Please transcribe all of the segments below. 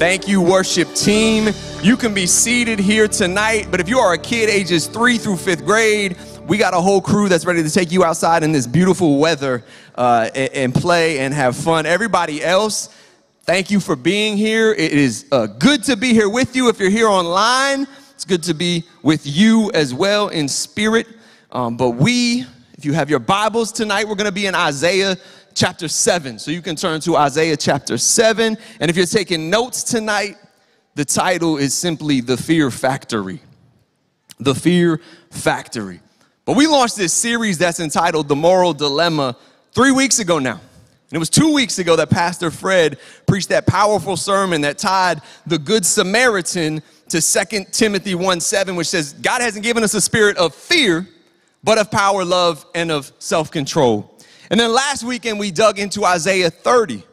Thank you, worship team. You can be seated here tonight, but if you are a kid ages three through fifth grade, we got a whole crew that's ready to take you outside in this beautiful weather uh, and, and, play and have fun. Everybody else, thank you for being here. It is uh, good to be here with you. If you're here online, it's good to be with you as well in spirit. Um, but we, if you have your Bibles tonight, we're going to be in Isaiah chapter 7. So you can turn to Isaiah chapter 7. And if you're taking notes tonight, the title is simply The Fear Factory. The Fear Factory. But we launched this series that's entitled The Moral Dilemma three weeks ago now. And it was two weeks ago that Pastor Fred preached that powerful sermon that tied the Good Samaritan to 2 Timothy 1 7, which says, God hasn't given us a spirit of fear, but of power, love, and of self control. And then last weekend, we dug into Isaiah 30,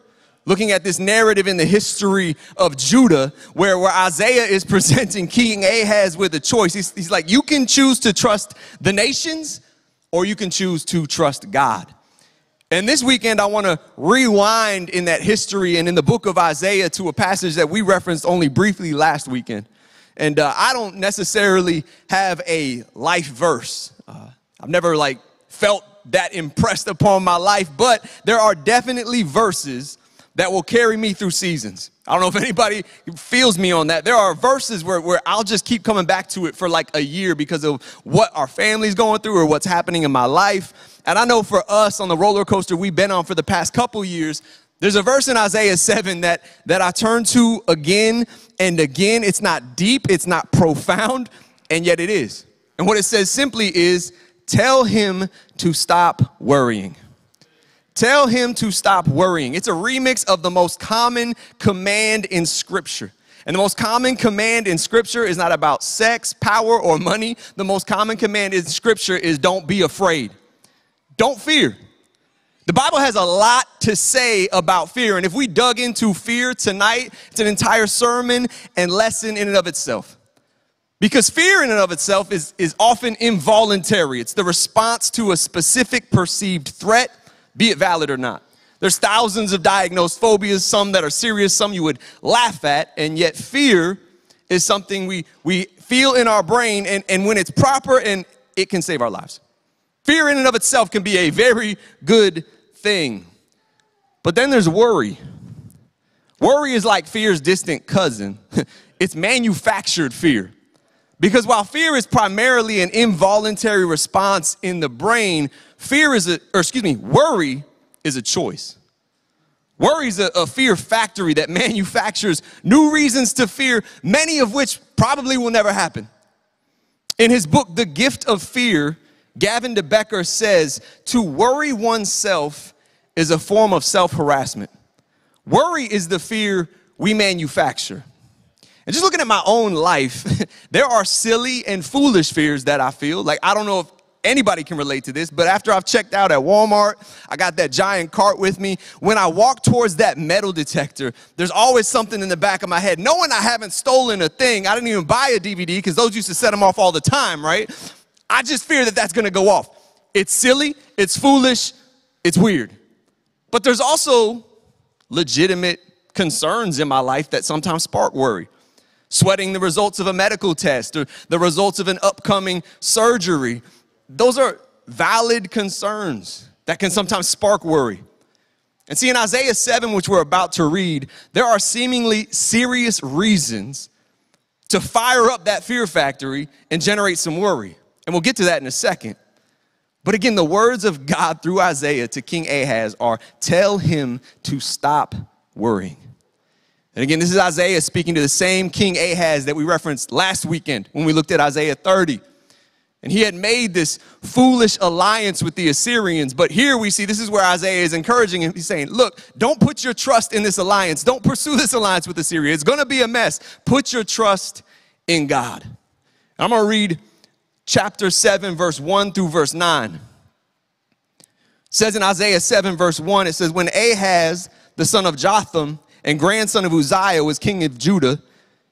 looking at this narrative in the history of Judah, where, where Isaiah is presenting King Ahaz with a choice. He's, he's like, You can choose to trust the nations, or you can choose to trust God. And this weekend, I want to rewind in that history and in the book of Isaiah to a passage that we referenced only briefly last weekend. And uh, I don't necessarily have a life verse. Uh, I've never like felt that impressed upon my life, but there are definitely verses that will carry me through seasons. I don't know if anybody feels me on that. There are verses where, where I'll just keep coming back to it for like a year because of what our family's going through or what's happening in my life. And I know for us on the roller coaster we've been on for the past couple years, there's a verse in Isaiah 7 that, that I turn to again and again. It's not deep, it's not profound, and yet it is. And what it says simply is, Tell him to stop worrying. Tell him to stop worrying. It's a remix of the most common command in Scripture. And the most common command in Scripture is not about sex, power, or money. The most common command in Scripture is don't be afraid. Don't fear. The Bible has a lot to say about fear. And if we dug into fear tonight, it's an entire sermon and lesson in and of itself. Because fear in and of itself is, is often involuntary. It's the response to a specific perceived threat, be it valid or not. There's thousands of diagnosed phobias, some that are serious, some you would laugh at, and yet fear is something we, we feel in our brain, and, and when it's proper, and it can save our lives. Fear in and of itself can be a very good thing. But then there's worry. Worry is like fear's distant cousin, it's manufactured fear. Because while fear is primarily an involuntary response in the brain, fear is a, or excuse me, worry is a choice. Worry is a, a, fear factory that manufactures new reasons to fear, many of which probably will never happen. In his book, The Gift of Fear, Gavin de Becker says to worry oneself is a form of self harassment. Worry is the fear we manufacture. And just looking at my own life, there are silly and foolish fears that I feel. Like, I don't know if anybody can relate to this, but after I've checked out at Walmart, I got that giant cart with me. When I walk towards that metal detector, there's always something in the back of my head. Knowing I haven't stolen a thing, I didn't even buy a DVD because those used to set them off all the time, right? I just fear that that's gonna go off. It's silly, it's foolish, it's weird. But there's also legitimate concerns in my life that sometimes spark worry sweating the results of a medical test or the results of an upcoming surgery. Those are valid concerns that can sometimes spark worry. And see, in Isaiah 7, which we're about to read, there are seemingly serious reasons to fire up that fear factory and generate some worry. And we'll get to that in a second. But again, the words of God through Isaiah to King Ahaz are tell him to stop worrying. And again, this is Isaiah speaking to the same King Ahaz that we referenced last weekend when we looked at Isaiah 30. And he had made this foolish alliance with the Assyrians. But here we see this is where Isaiah is encouraging him. He's saying, Look, don't put your trust in this alliance. Don't pursue this alliance with Assyria. It's going to be a mess. Put your trust in God. I'm going to read chapter 7, verse 1 through verse 9. It says in Isaiah 7, verse 1, it says, When Ahaz, the son of Jotham, and grandson of Uzziah was king of Judah,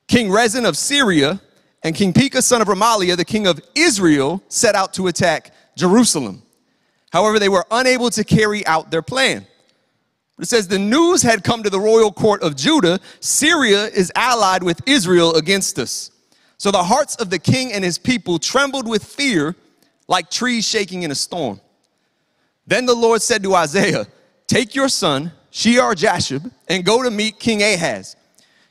King Rezin of Syria, and King Pekah, son of Remaliah, the king of Israel, set out to attack Jerusalem. However, they were unable to carry out their plan. It says, The news had come to the royal court of Judah Syria is allied with Israel against us. So the hearts of the king and his people trembled with fear like trees shaking in a storm. Then the Lord said to Isaiah, Take your son, Shear Jashub, and go to meet King Ahaz.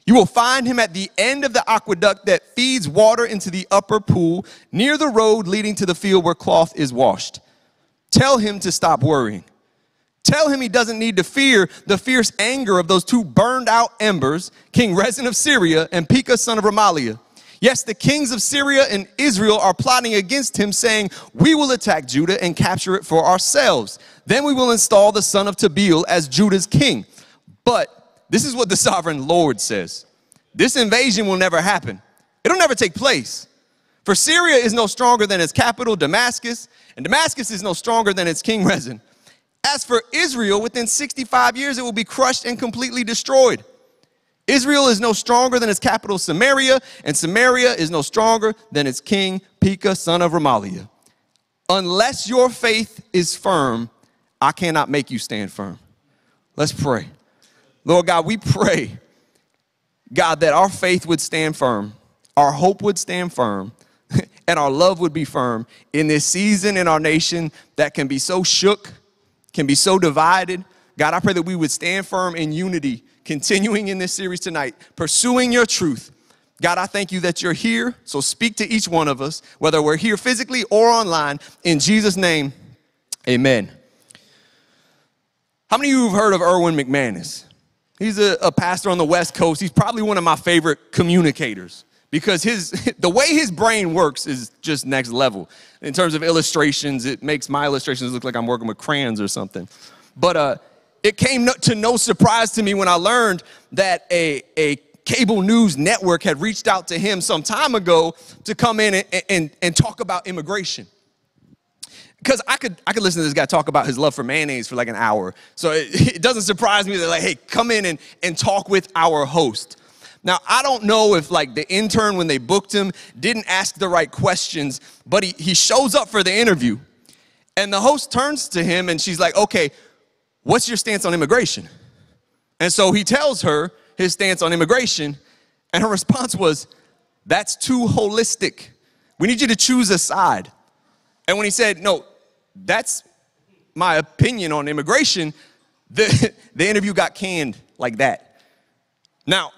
You will find him at the end of the aqueduct that feeds water into the upper pool near the road leading to the field where cloth is washed. Tell him to stop worrying. Tell him he doesn't need to fear the fierce anger of those two burned out embers, King Rezin of Syria and Pekah son of Remaliah. Yes, the kings of Syria and Israel are plotting against him, saying, We will attack Judah and capture it for ourselves. Then we will install the son of Tabeel as Judah's king. But this is what the sovereign Lord says this invasion will never happen, it'll never take place. For Syria is no stronger than its capital, Damascus, and Damascus is no stronger than its king, Rezin. As for Israel, within 65 years it will be crushed and completely destroyed. Israel is no stronger than its capital, Samaria, and Samaria is no stronger than its king, Pekah, son of Remaliah. Unless your faith is firm, I cannot make you stand firm. Let's pray. Lord God, we pray, God, that our faith would stand firm, our hope would stand firm, and our love would be firm in this season in our nation that can be so shook, can be so divided. God, I pray that we would stand firm in unity continuing in this series tonight, pursuing your truth. God, I thank you that you're here. So speak to each one of us, whether we're here physically or online. In Jesus' name, amen. How many of you have heard of Erwin McManus? He's a, a pastor on the West Coast. He's probably one of my favorite communicators because his the way his brain works is just next level in terms of illustrations it makes my illustrations look like i'm working with crayons or something but uh, it came to no surprise to me when I learned that a, a cable news network had reached out to him some time ago to come in and, and, and talk about immigration. Because I could, I could listen to this guy talk about his love for mayonnaise for like an hour. So it, it doesn't surprise me that, like, hey, come in and, and talk with our host. Now, I don't know if like the intern, when they booked him, didn't ask the right questions, but he, he shows up for the interview. And the host turns to him and she's like, okay, What's your stance on immigration? And so he tells her his stance on immigration, and her response was, That's too holistic. We need you to choose a side. And when he said, No, that's my opinion on immigration, the, the interview got canned like that. Now,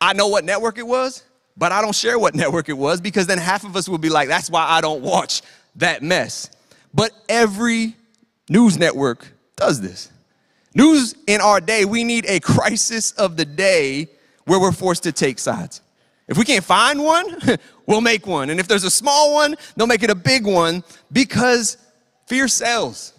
I know what network it was, but I don't share what network it was because then half of us will be like, That's why I don't watch that mess. But every news network does this. News in our day, we need a crisis of the day where we're forced to take sides. If we can't find one, we'll make one. And if there's a small one, they'll make it a big one because fear sells.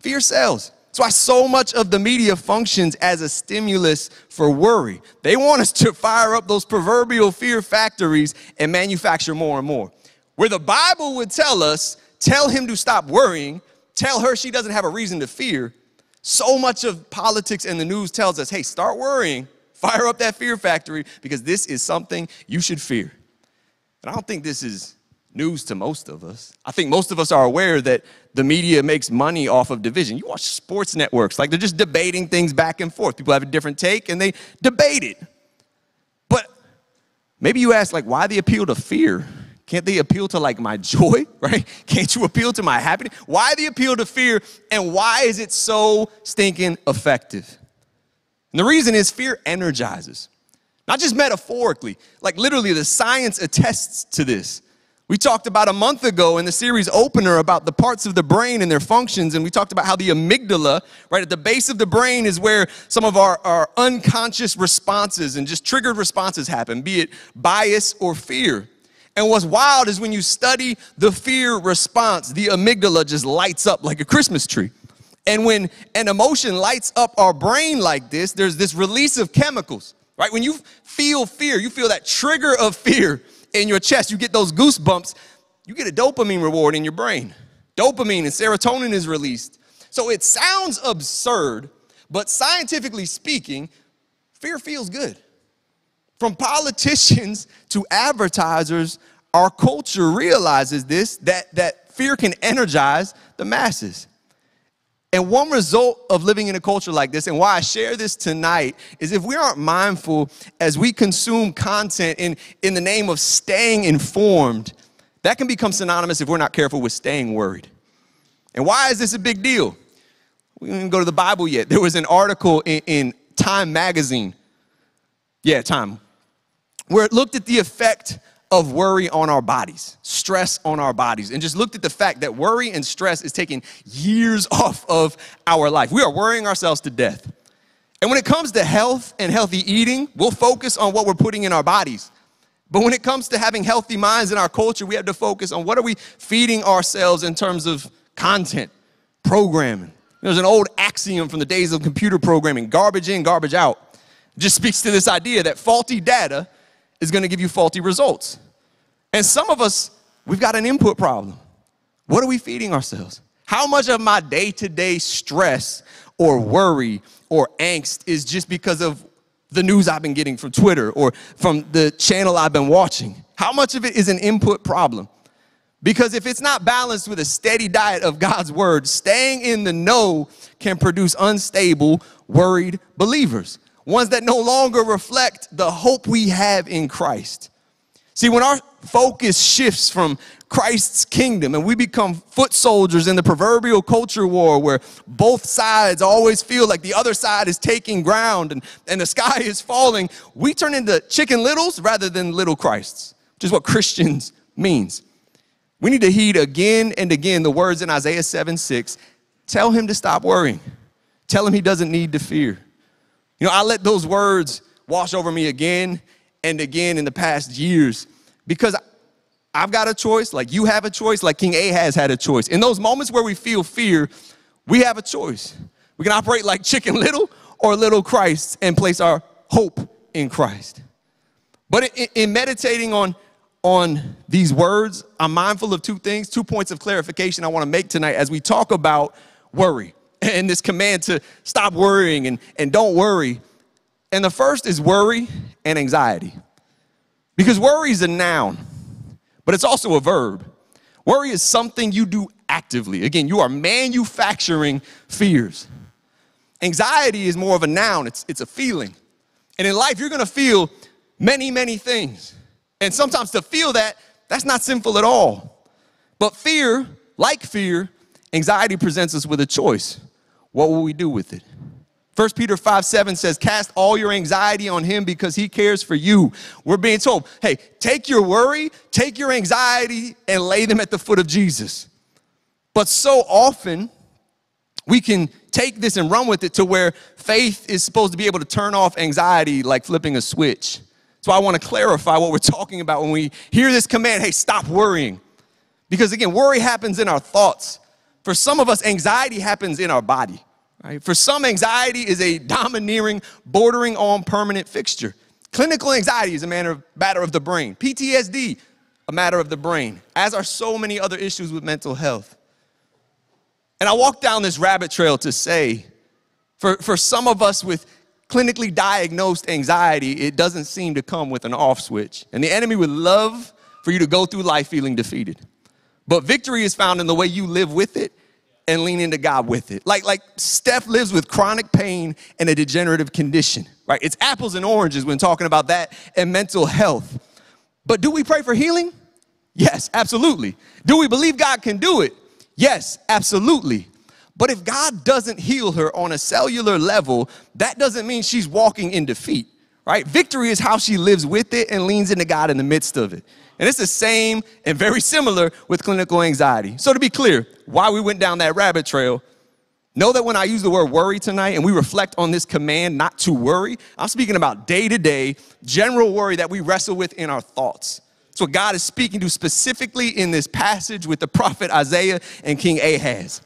Fear sells. That's why so much of the media functions as a stimulus for worry. They want us to fire up those proverbial fear factories and manufacture more and more. Where the Bible would tell us, tell him to stop worrying, tell her she doesn't have a reason to fear, so much of politics and the news tells us hey, start worrying, fire up that fear factory, because this is something you should fear. And I don't think this is news to most of us. I think most of us are aware that the media makes money off of division. You watch sports networks, like they're just debating things back and forth. People have a different take and they debate it. But maybe you ask, like, why the appeal to fear? Can't they appeal to like my joy, right? Can't you appeal to my happiness? Why the appeal to fear and why is it so stinking effective? And the reason is fear energizes. Not just metaphorically, like literally the science attests to this. We talked about a month ago in the series opener about the parts of the brain and their functions, and we talked about how the amygdala, right at the base of the brain, is where some of our, our unconscious responses and just triggered responses happen, be it bias or fear. And what's wild is when you study the fear response, the amygdala just lights up like a Christmas tree. And when an emotion lights up our brain like this, there's this release of chemicals, right? When you feel fear, you feel that trigger of fear in your chest, you get those goosebumps, you get a dopamine reward in your brain. Dopamine and serotonin is released. So it sounds absurd, but scientifically speaking, fear feels good. From politicians to advertisers our culture realizes this that, that fear can energize the masses. And one result of living in a culture like this, and why I share this tonight, is if we aren't mindful as we consume content in, in the name of staying informed, that can become synonymous if we're not careful with staying worried. And why is this a big deal? We didn't even go to the Bible yet. There was an article in, in Time magazine. Yeah, Time. Where it looked at the effect of worry on our bodies, stress on our bodies, and just looked at the fact that worry and stress is taking years off of our life. We are worrying ourselves to death. And when it comes to health and healthy eating, we'll focus on what we're putting in our bodies. But when it comes to having healthy minds in our culture, we have to focus on what are we feeding ourselves in terms of content, programming. There's an old axiom from the days of computer programming garbage in, garbage out. It just speaks to this idea that faulty data is going to give you faulty results. And some of us, we've got an input problem. What are we feeding ourselves? How much of my day to day stress or worry or angst is just because of the news I've been getting from Twitter or from the channel I've been watching? How much of it is an input problem? Because if it's not balanced with a steady diet of God's word, staying in the know can produce unstable, worried believers ones that no longer reflect the hope we have in Christ. See, when our focus shifts from Christ's kingdom and we become foot soldiers in the proverbial culture war where both sides always feel like the other side is taking ground and, and the sky is falling, we turn into chicken littles rather than little Christs, which is what Christians means. We need to heed again and again the words in Isaiah 7 6. Tell him to stop worrying. Tell him he doesn't need to fear. You know, I let those words wash over me again and again in the past years because I've got a choice, like you have a choice, like King Ahaz had a choice. In those moments where we feel fear, we have a choice. We can operate like chicken little or little Christ and place our hope in Christ. But in, in meditating on, on these words, I'm mindful of two things, two points of clarification I want to make tonight as we talk about worry and this command to stop worrying and, and don't worry. And the first is worry and anxiety. Because worry is a noun, but it's also a verb. Worry is something you do actively. Again, you are manufacturing fears. Anxiety is more of a noun, it's, it's a feeling. And in life, you're gonna feel many, many things. And sometimes to feel that, that's not sinful at all. But fear, like fear, anxiety presents us with a choice what will we do with it? 1 Peter 5 7 says, Cast all your anxiety on him because he cares for you. We're being told, hey, take your worry, take your anxiety, and lay them at the foot of Jesus. But so often, we can take this and run with it to where faith is supposed to be able to turn off anxiety like flipping a switch. So I want to clarify what we're talking about when we hear this command hey, stop worrying. Because again, worry happens in our thoughts. For some of us, anxiety happens in our body. Right? For some, anxiety is a domineering, bordering on permanent fixture. Clinical anxiety is a matter of, matter of the brain. PTSD, a matter of the brain, as are so many other issues with mental health. And I walk down this rabbit trail to say, for, for some of us with clinically diagnosed anxiety, it doesn't seem to come with an off switch. And the enemy would love for you to go through life feeling defeated. But victory is found in the way you live with it and lean into God with it. Like, like Steph lives with chronic pain and a degenerative condition, right? It's apples and oranges when talking about that and mental health. But do we pray for healing? Yes, absolutely. Do we believe God can do it? Yes, absolutely. But if God doesn't heal her on a cellular level, that doesn't mean she's walking in defeat, right? Victory is how she lives with it and leans into God in the midst of it. And it's the same and very similar with clinical anxiety. So, to be clear, why we went down that rabbit trail, know that when I use the word worry tonight and we reflect on this command not to worry, I'm speaking about day to day, general worry that we wrestle with in our thoughts. It's what God is speaking to specifically in this passage with the prophet Isaiah and King Ahaz.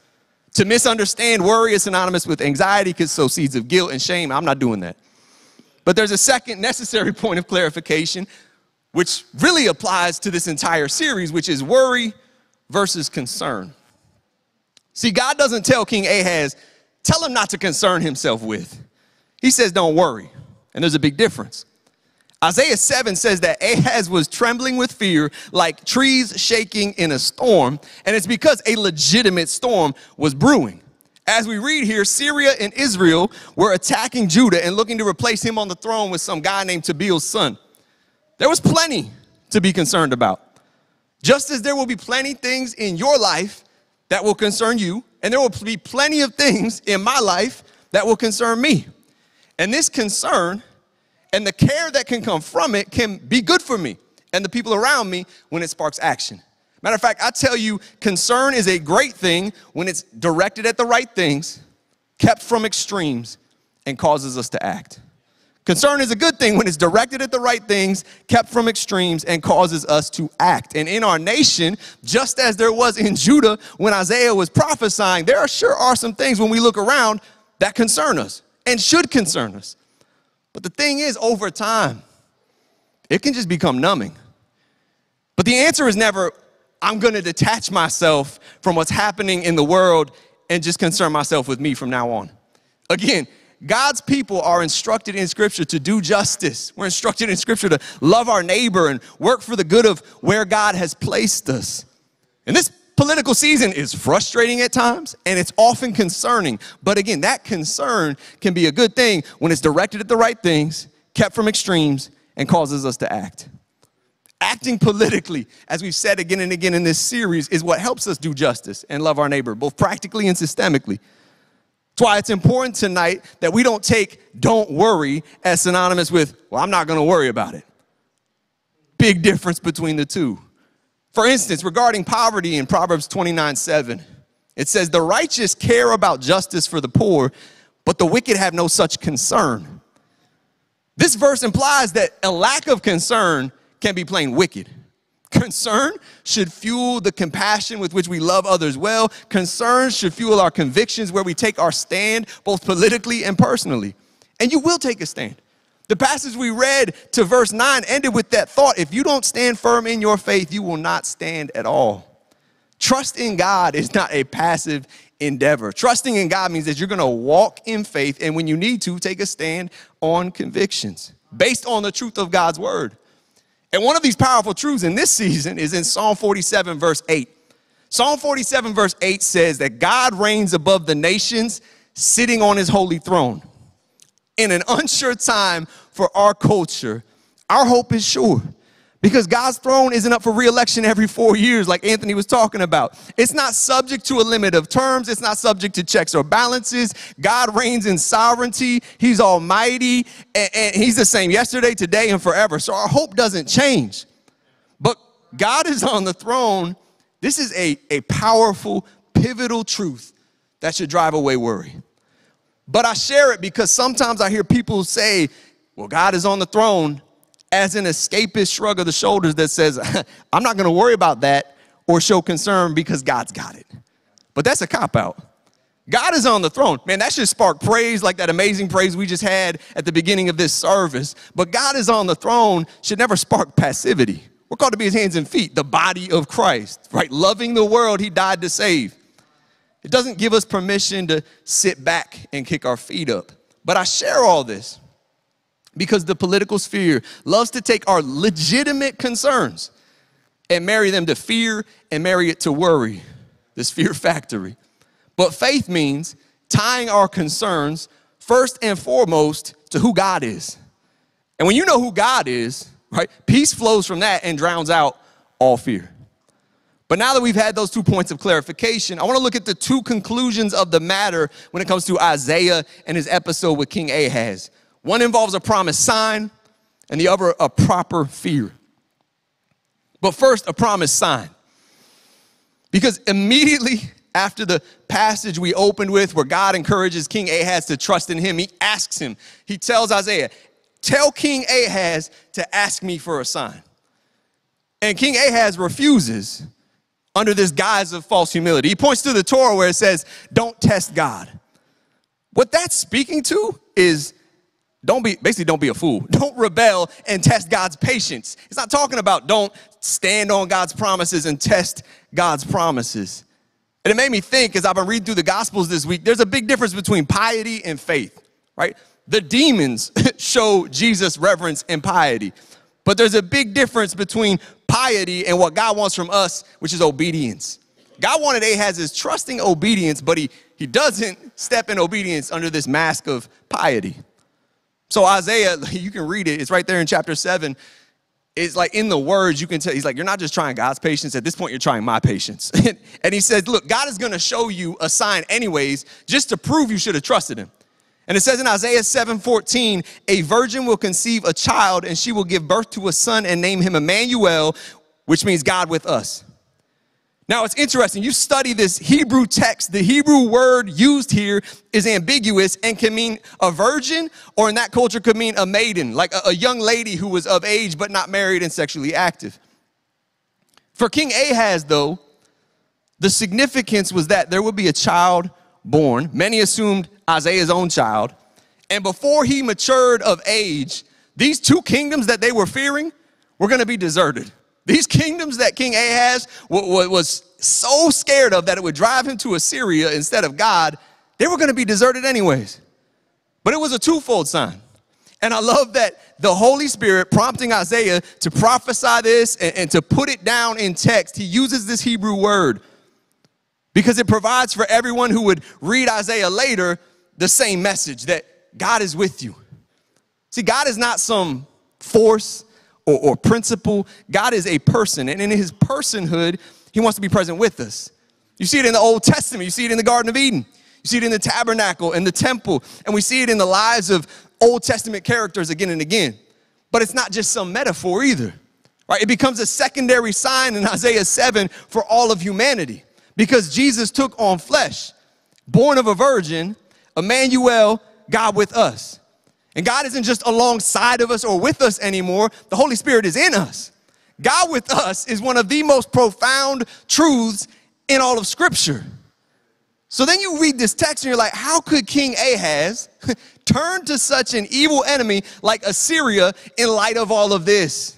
To misunderstand worry is synonymous with anxiety because sow seeds of guilt and shame. I'm not doing that. But there's a second necessary point of clarification which really applies to this entire series, which is worry versus concern. See, God doesn't tell King Ahaz, tell him not to concern himself with. He says, don't worry. And there's a big difference. Isaiah 7 says that Ahaz was trembling with fear like trees shaking in a storm, and it's because a legitimate storm was brewing. As we read here, Syria and Israel were attacking Judah and looking to replace him on the throne with some guy named Tabeel's son. There was plenty to be concerned about. Just as there will be plenty things in your life that will concern you, and there will be plenty of things in my life that will concern me. And this concern and the care that can come from it can be good for me and the people around me when it sparks action. Matter of fact, I tell you, concern is a great thing when it's directed at the right things, kept from extremes, and causes us to act. Concern is a good thing when it's directed at the right things, kept from extremes, and causes us to act. And in our nation, just as there was in Judah when Isaiah was prophesying, there sure are some things when we look around that concern us and should concern us. But the thing is, over time, it can just become numbing. But the answer is never, I'm gonna detach myself from what's happening in the world and just concern myself with me from now on. Again, God's people are instructed in Scripture to do justice. We're instructed in Scripture to love our neighbor and work for the good of where God has placed us. And this political season is frustrating at times and it's often concerning. But again, that concern can be a good thing when it's directed at the right things, kept from extremes, and causes us to act. Acting politically, as we've said again and again in this series, is what helps us do justice and love our neighbor, both practically and systemically. That's why it's important tonight that we don't take don't worry as synonymous with, well, I'm not gonna worry about it. Big difference between the two. For instance, regarding poverty in Proverbs 29 7, it says, The righteous care about justice for the poor, but the wicked have no such concern. This verse implies that a lack of concern can be plain wicked. Concern should fuel the compassion with which we love others well. Concern should fuel our convictions where we take our stand, both politically and personally. And you will take a stand. The passage we read to verse 9 ended with that thought if you don't stand firm in your faith, you will not stand at all. Trust in God is not a passive endeavor. Trusting in God means that you're going to walk in faith and when you need to, take a stand on convictions based on the truth of God's word. And one of these powerful truths in this season is in Psalm 47, verse 8. Psalm 47, verse 8 says that God reigns above the nations, sitting on his holy throne in an unsure time for our culture, our hope is sure. Because God's throne isn't up for reelection every four years, like Anthony was talking about. It's not subject to a limit of terms. It's not subject to checks or balances. God reigns in sovereignty. He's almighty, and, and He's the same yesterday, today, and forever. So our hope doesn't change. But God is on the throne. This is a, a powerful, pivotal truth that should drive away worry. But I share it because sometimes I hear people say, well, God is on the throne as an escapist shrug of the shoulders that says, I'm not going to worry about that or show concern because God's got it. But that's a cop out. God is on the throne. Man, that should spark praise like that amazing praise we just had at the beginning of this service. But God is on the throne should never spark passivity. We're called to be his hands and feet, the body of Christ, right? Loving the world he died to save. It doesn't give us permission to sit back and kick our feet up. But I share all this because the political sphere loves to take our legitimate concerns and marry them to fear and marry it to worry, this fear factory. But faith means tying our concerns first and foremost to who God is. And when you know who God is, right, peace flows from that and drowns out all fear. But now that we've had those two points of clarification, I want to look at the two conclusions of the matter when it comes to Isaiah and his episode with King Ahaz. One involves a promised sign, and the other a proper fear. But first, a promised sign. Because immediately after the passage we opened with, where God encourages King Ahaz to trust in him, he asks him, he tells Isaiah, Tell King Ahaz to ask me for a sign. And King Ahaz refuses under this guise of false humility. He points to the Torah where it says, don't test God. What that's speaking to is don't be, basically, don't be a fool. Don't rebel and test God's patience. It's not talking about don't stand on God's promises and test God's promises. And it made me think as I've been reading through the Gospels this week, there's a big difference between piety and faith, right? The demons show Jesus reverence and piety. But there's a big difference between piety and what God wants from us, which is obedience. God wanted Ahaz's trusting obedience, but he he doesn't step in obedience under this mask of piety. So Isaiah, you can read it, it's right there in chapter 7. It's like in the words, you can tell, he's like, you're not just trying God's patience. At this point, you're trying my patience. and he says, look, God is going to show you a sign anyways, just to prove you should have trusted him. And it says in Isaiah 7:14, a virgin will conceive a child and she will give birth to a son and name him Emmanuel, which means God with us. Now it's interesting. You study this Hebrew text, the Hebrew word used here is ambiguous and can mean a virgin, or in that culture could mean a maiden, like a, a young lady who was of age but not married and sexually active. For King Ahaz, though, the significance was that there would be a child born. Many assumed Isaiah's own child. And before he matured of age, these two kingdoms that they were fearing were going to be deserted. These kingdoms that King Ahaz was so scared of that it would drive him to Assyria instead of God, they were going to be deserted anyways. But it was a twofold sign. And I love that the Holy Spirit prompting Isaiah to prophesy this and, and, to put it down in text, he uses this Hebrew word because it provides for everyone who would read Isaiah later the same message that God is with you. See, God is not some force or, or principle. God is a person, and in his personhood, he wants to be present with us. You see it in the Old Testament, you see it in the Garden of Eden, you see it in the tabernacle and the temple, and we see it in the lives of Old Testament characters again and again. But it's not just some metaphor either, right? It becomes a secondary sign in Isaiah 7 for all of humanity because Jesus took on flesh, born of a virgin, Emmanuel, God with us. And God isn't just alongside of us or with us anymore, the Holy Spirit is in us. God with us is one of the most profound truths in all of Scripture. So then you read this text and you're like, how could King Ahaz turn to such an evil enemy like Assyria in light of all of this?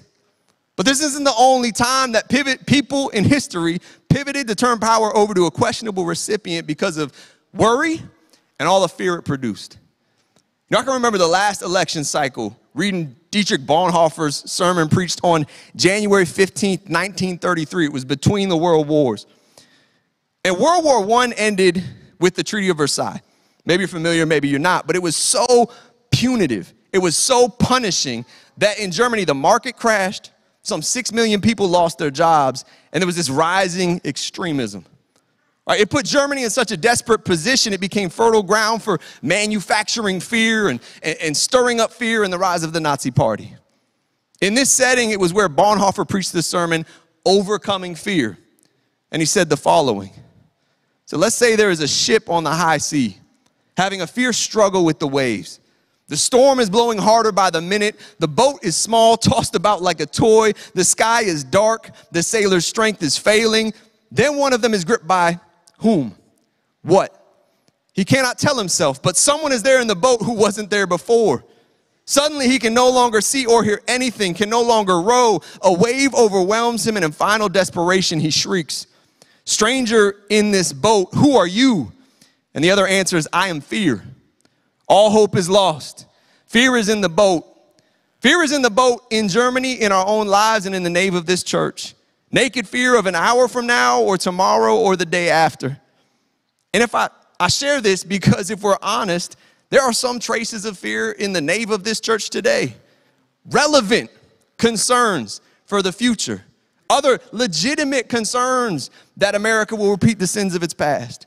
But this isn't the only time that pivot people in history pivoted to turn power over to a questionable recipient because of worry and all the fear it produced. You know, I can remember the last election cycle reading Dietrich Bonhoeffer's sermon preached on January 15th, 1933. It was between the world wars. And World War I ended with the Treaty of Versailles. Maybe you're familiar, maybe you're not, but it was so punitive, it was so punishing that in Germany the market crashed, some six million people lost their jobs, and there was this rising extremism. Right, it put Germany in such a desperate position, it became fertile ground for manufacturing fear and, and, and stirring up fear and the rise of the Nazi Party. In this setting, it was where Bonhoeffer preached the sermon, Overcoming Fear. And he said the following So let's say there is a ship on the high sea having a fierce struggle with the waves. The storm is blowing harder by the minute. The boat is small, tossed about like a toy. The sky is dark. The sailor's strength is failing. Then one of them is gripped by whom? What? He cannot tell himself, but someone is there in the boat who wasn't there before. Suddenly, he can no longer see or hear anything, can no longer row. A wave overwhelms him, and in final desperation, he shrieks, Stranger in this boat, who are you? And the other answers, I am fear. All hope is lost. Fear is in the boat. Fear is in the boat in Germany, in our own lives, and in the nave of this church. Naked fear of an hour from now or tomorrow or the day after. And if I, I share this because if we're honest, there are some traces of fear in the nave of this church today. Relevant concerns for the future. Other legitimate concerns that America will repeat the sins of its past.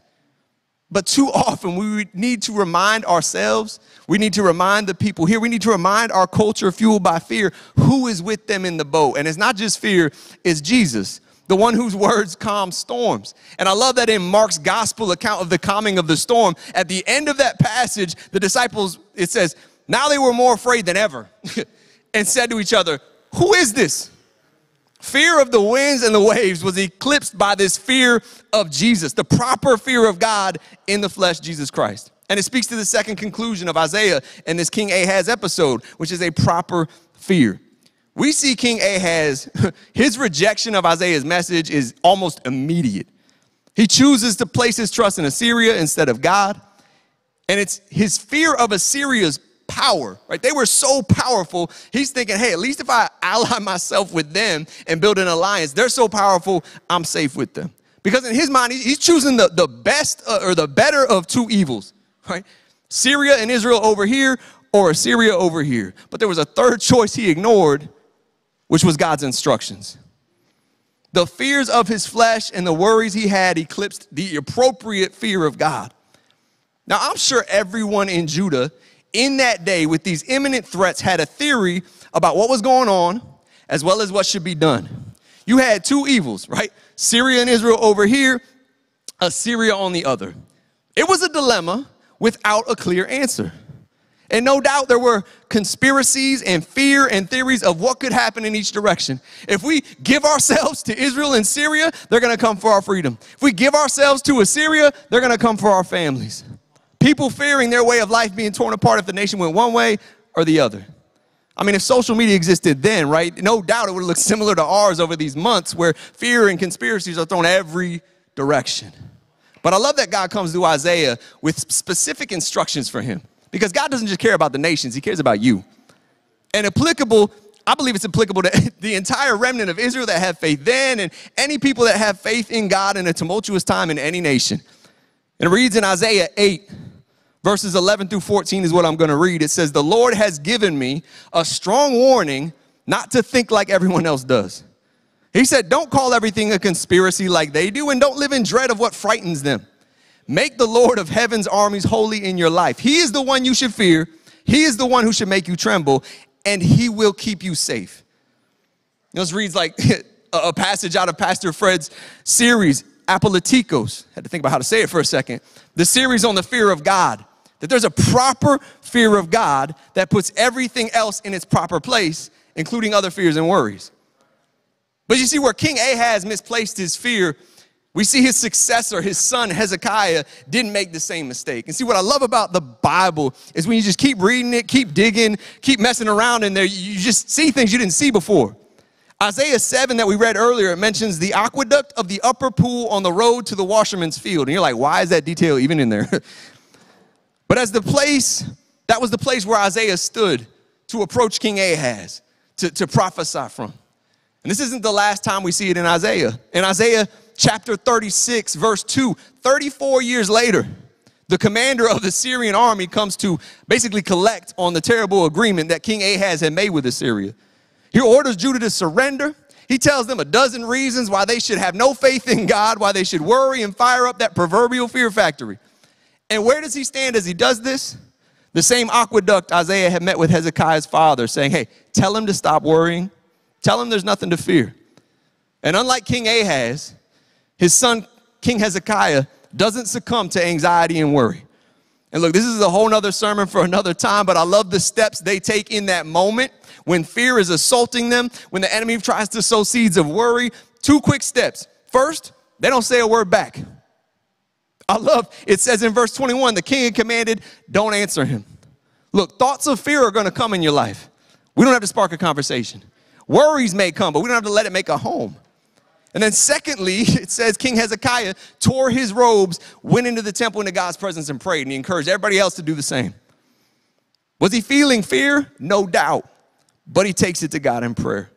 But too often we need to remind ourselves, we need to remind the people here, we need to remind our culture fueled by fear who is with them in the boat. And it's not just fear, it's Jesus, the one whose words calm storms. And I love that in Mark's gospel account of the calming of the storm, at the end of that passage, the disciples, it says, now they were more afraid than ever and said to each other, Who is this? Fear of the winds and the waves was eclipsed by this fear of Jesus, the proper fear of God in the flesh, Jesus Christ. And it speaks to the second conclusion of Isaiah and this King Ahaz episode, which is a proper fear. We see King Ahaz, his rejection of Isaiah's message is almost immediate. He chooses to place his trust in Assyria instead of God. And it's his fear of Assyria's power, right? They were so powerful. He's thinking, hey, at least if I ally myself with them and build an alliance, they're so powerful, I'm safe with them. Because in his mind, he's choosing the, the best uh, or the better of two evils, right? Syria and Israel over here, or Assyria over here. But there was a third choice he ignored, which was God's instructions. The fears of his flesh and the worries he had eclipsed the appropriate fear of God. Now, I'm sure everyone in Judah in that day with these imminent threats had a theory about what was going on as well as what should be done. You had two evils, right? Syria and Israel over here, Assyria on the other. It was a dilemma without a clear answer. And no doubt there were conspiracies and fear and theories of what could happen in each direction. If we give ourselves to Israel and Syria, they're gonna come for our freedom. If we give ourselves to Assyria, they're gonna come for our families. People fearing their way of life being torn apart if the nation went one way or the other. I mean, if social media existed then, right, no doubt it would look similar to ours over these months where fear and conspiracies are thrown every direction. But I love that God comes to Isaiah with specific instructions for him. Because God doesn't just care about the nations, He cares about you. And applicable, I believe it's applicable to the entire remnant of Israel that have faith then and any people that have faith in God in a tumultuous time in any nation. And it reads in Isaiah 8, verses 11 through 14 is what I'm going to read. It says, The Lord has given me a strong warning not to think like everyone else does. He said, Don't call everything a conspiracy like they do, and don't live in dread of what frightens them. Make the Lord of heaven's armies holy in your life. He is the one you should fear. He is the one who should make you tremble, and he will keep you safe. This reads like a passage out of Pastor Fred's series, Apologetikos. Had to think about how to say it for a second. The series on the fear of God. That there's a proper fear of God that puts everything else in its proper place, including other fears and worries. But you see, where King Ahaz misplaced his fear we see his successor, his son Hezekiah, didn't make the same mistake. And see, what I love about the Bible is when you just keep reading it, keep digging, keep messing around in there, you just see things you didn't see before. Isaiah 7 that we read earlier, it mentions the aqueduct of the upper pool on the road to the washerman's field. And you're like, why is that detail even in there? but as the place, that was the place where Isaiah stood to approach King Ahaz, to, to prophesy from. And this isn't the last time we see it in Isaiah. In Isaiah chapter 36, verse 2, 34 years later, the commander of the Syrian army comes to basically collect on the terrible agreement that King Ahaz had made with Assyria. He orders Judah to surrender. He tells them a dozen reasons why they should have no faith in God, why they should worry and fire up that proverbial fear factory. And where does he stand as he does this? The same aqueduct Isaiah had met with Hezekiah's father, saying, Hey, tell him to stop worrying. Tell him there's nothing to fear. And unlike King Ahaz, his son, King Hezekiah, doesn't succumb to anxiety and worry. And look, this is a whole nother sermon for another time, but I love the steps they take in that moment when fear is assaulting them, when the enemy tries to sow seeds of worry. Two quick steps. First, they don't say a word back. I love it says in verse 21 the king commanded, don't answer him. Look, thoughts of fear are going to come in your life. We don't have to spark a conversation. Worries may come, but we don't have to let it make a home. And then, secondly, it says King Hezekiah tore his robes, went into the temple into God's presence, and prayed. And he encouraged everybody else to do the same. Was he feeling fear? No doubt. But he takes it to God in prayer.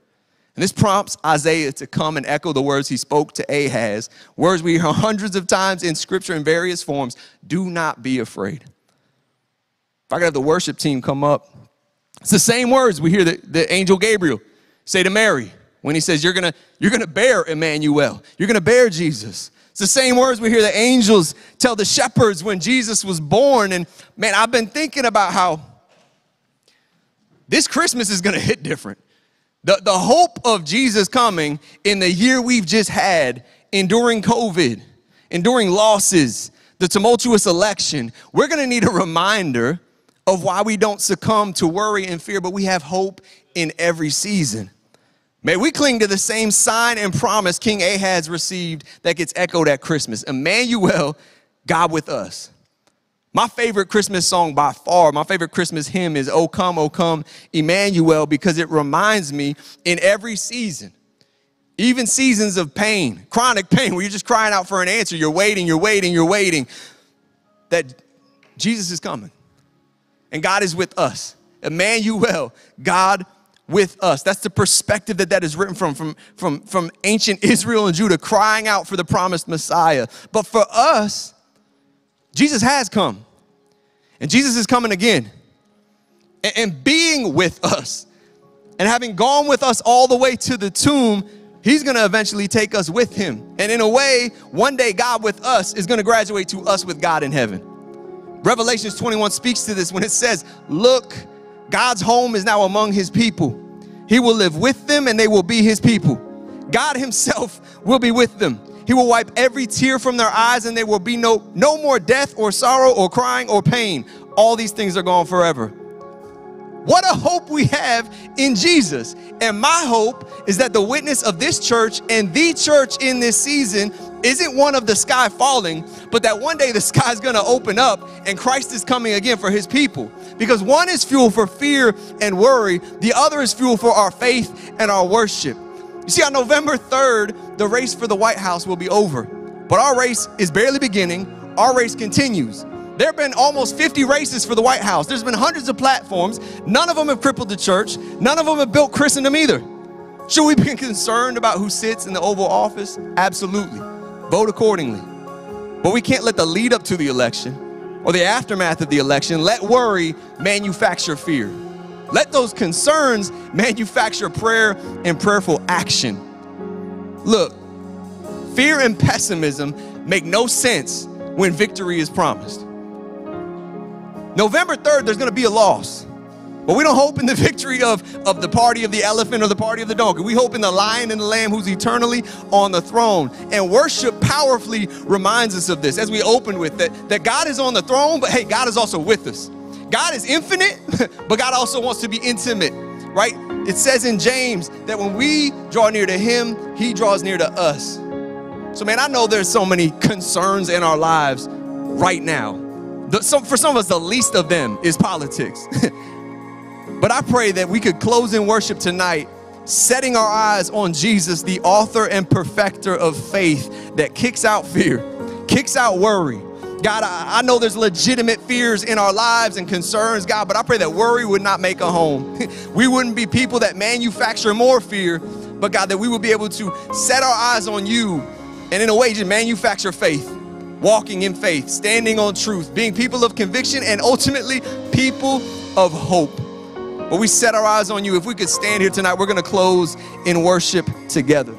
And this prompts Isaiah to come and echo the words he spoke to Ahaz, words we hear hundreds of times in scripture in various forms do not be afraid. If I could have the worship team come up, it's the same words we hear the, the angel Gabriel say to Mary when he says, You're gonna, you're gonna bear Emmanuel, you're gonna bear Jesus. It's the same words we hear the angels tell the shepherds when Jesus was born. And man, I've been thinking about how this Christmas is gonna hit different. The, the hope of Jesus coming in the year we've just had, enduring COVID, enduring losses, the tumultuous election, we're gonna need a reminder of why we don't succumb to worry and fear, but we have hope in every season. May we cling to the same sign and promise King Ahaz received that gets echoed at Christmas Emmanuel, God with us. My favorite Christmas song by far, my favorite Christmas hymn is O Come, O Come, Emmanuel, because it reminds me in every season, even seasons of pain, chronic pain, where you're just crying out for an answer, you're waiting, you're waiting, you're waiting, that Jesus is coming and God is with us. Emmanuel, God with us. That's the perspective that that is written from, from, from, from ancient Israel and Judah, crying out for the promised Messiah. But for us, Jesus has come, and Jesus is coming again. And, and being with us, and having gone with us all the way to the tomb, he's gonna eventually take us with him. And in a way, one day God with us is gonna graduate to us with God in heaven. Revelations 21 speaks to this when it says, Look, God's home is now among his people. He will live with them and they will be his people. God himself will be with them. He will wipe every tear from their eyes and there will be no, no more death or sorrow or crying or pain. All these things are gone forever. What a hope we have in Jesus. And my hope is that the witness of this church and the church in this season isn't one of the sky falling, but that one day the sky is going to open up and Christ is coming again for his people. Because one is fuel for fear and worry, the other is fuel for our faith and our worship. You see, on November 3rd, the race for the White House will be over. But our race is barely beginning, our race continues. There have been almost 50 races for the White House. There's been hundreds of platforms. None of them have crippled the church. None of them have built Christendom either. Should we be concerned about who sits in the Oval Office? Absolutely. Vote accordingly. But we can't let the lead up to the election or the aftermath of the election let worry manufacture fear. Let those concerns manufacture prayer and prayerful action. Look, fear and pessimism make no sense when victory is promised. November 3rd, there's to be a loss. But we don't hope in the victory of, of the party of the elephant or the party of the donkey. We hope in the lion and the lamb who's eternally on the throne. And worship powerfully reminds us of this as we open with that, that God is on the throne, but hey, God is also with us. God is infinite, but God also wants to be intimate, right? It says in James that when we draw near to Him, He draws near to us. So, man, I know there's so many concerns in our lives right now. The, for some of us, the least of them is politics. but I pray that we could close in worship tonight, setting our eyes on Jesus, the author and perfecter of faith that kicks out fear, kicks out worry. God, I, I know there's legitimate fears in our lives and concerns, God, but I pray that worry would not make a home. we wouldn't be people that manufacture more fear, but God, that we would be able to set our eyes on you and in a way just manufacture faith walking in faith, standing on truth, being people of conviction, and ultimately people of hope. But we set our eyes on you. If we could stand here tonight, we're going to close in worship together.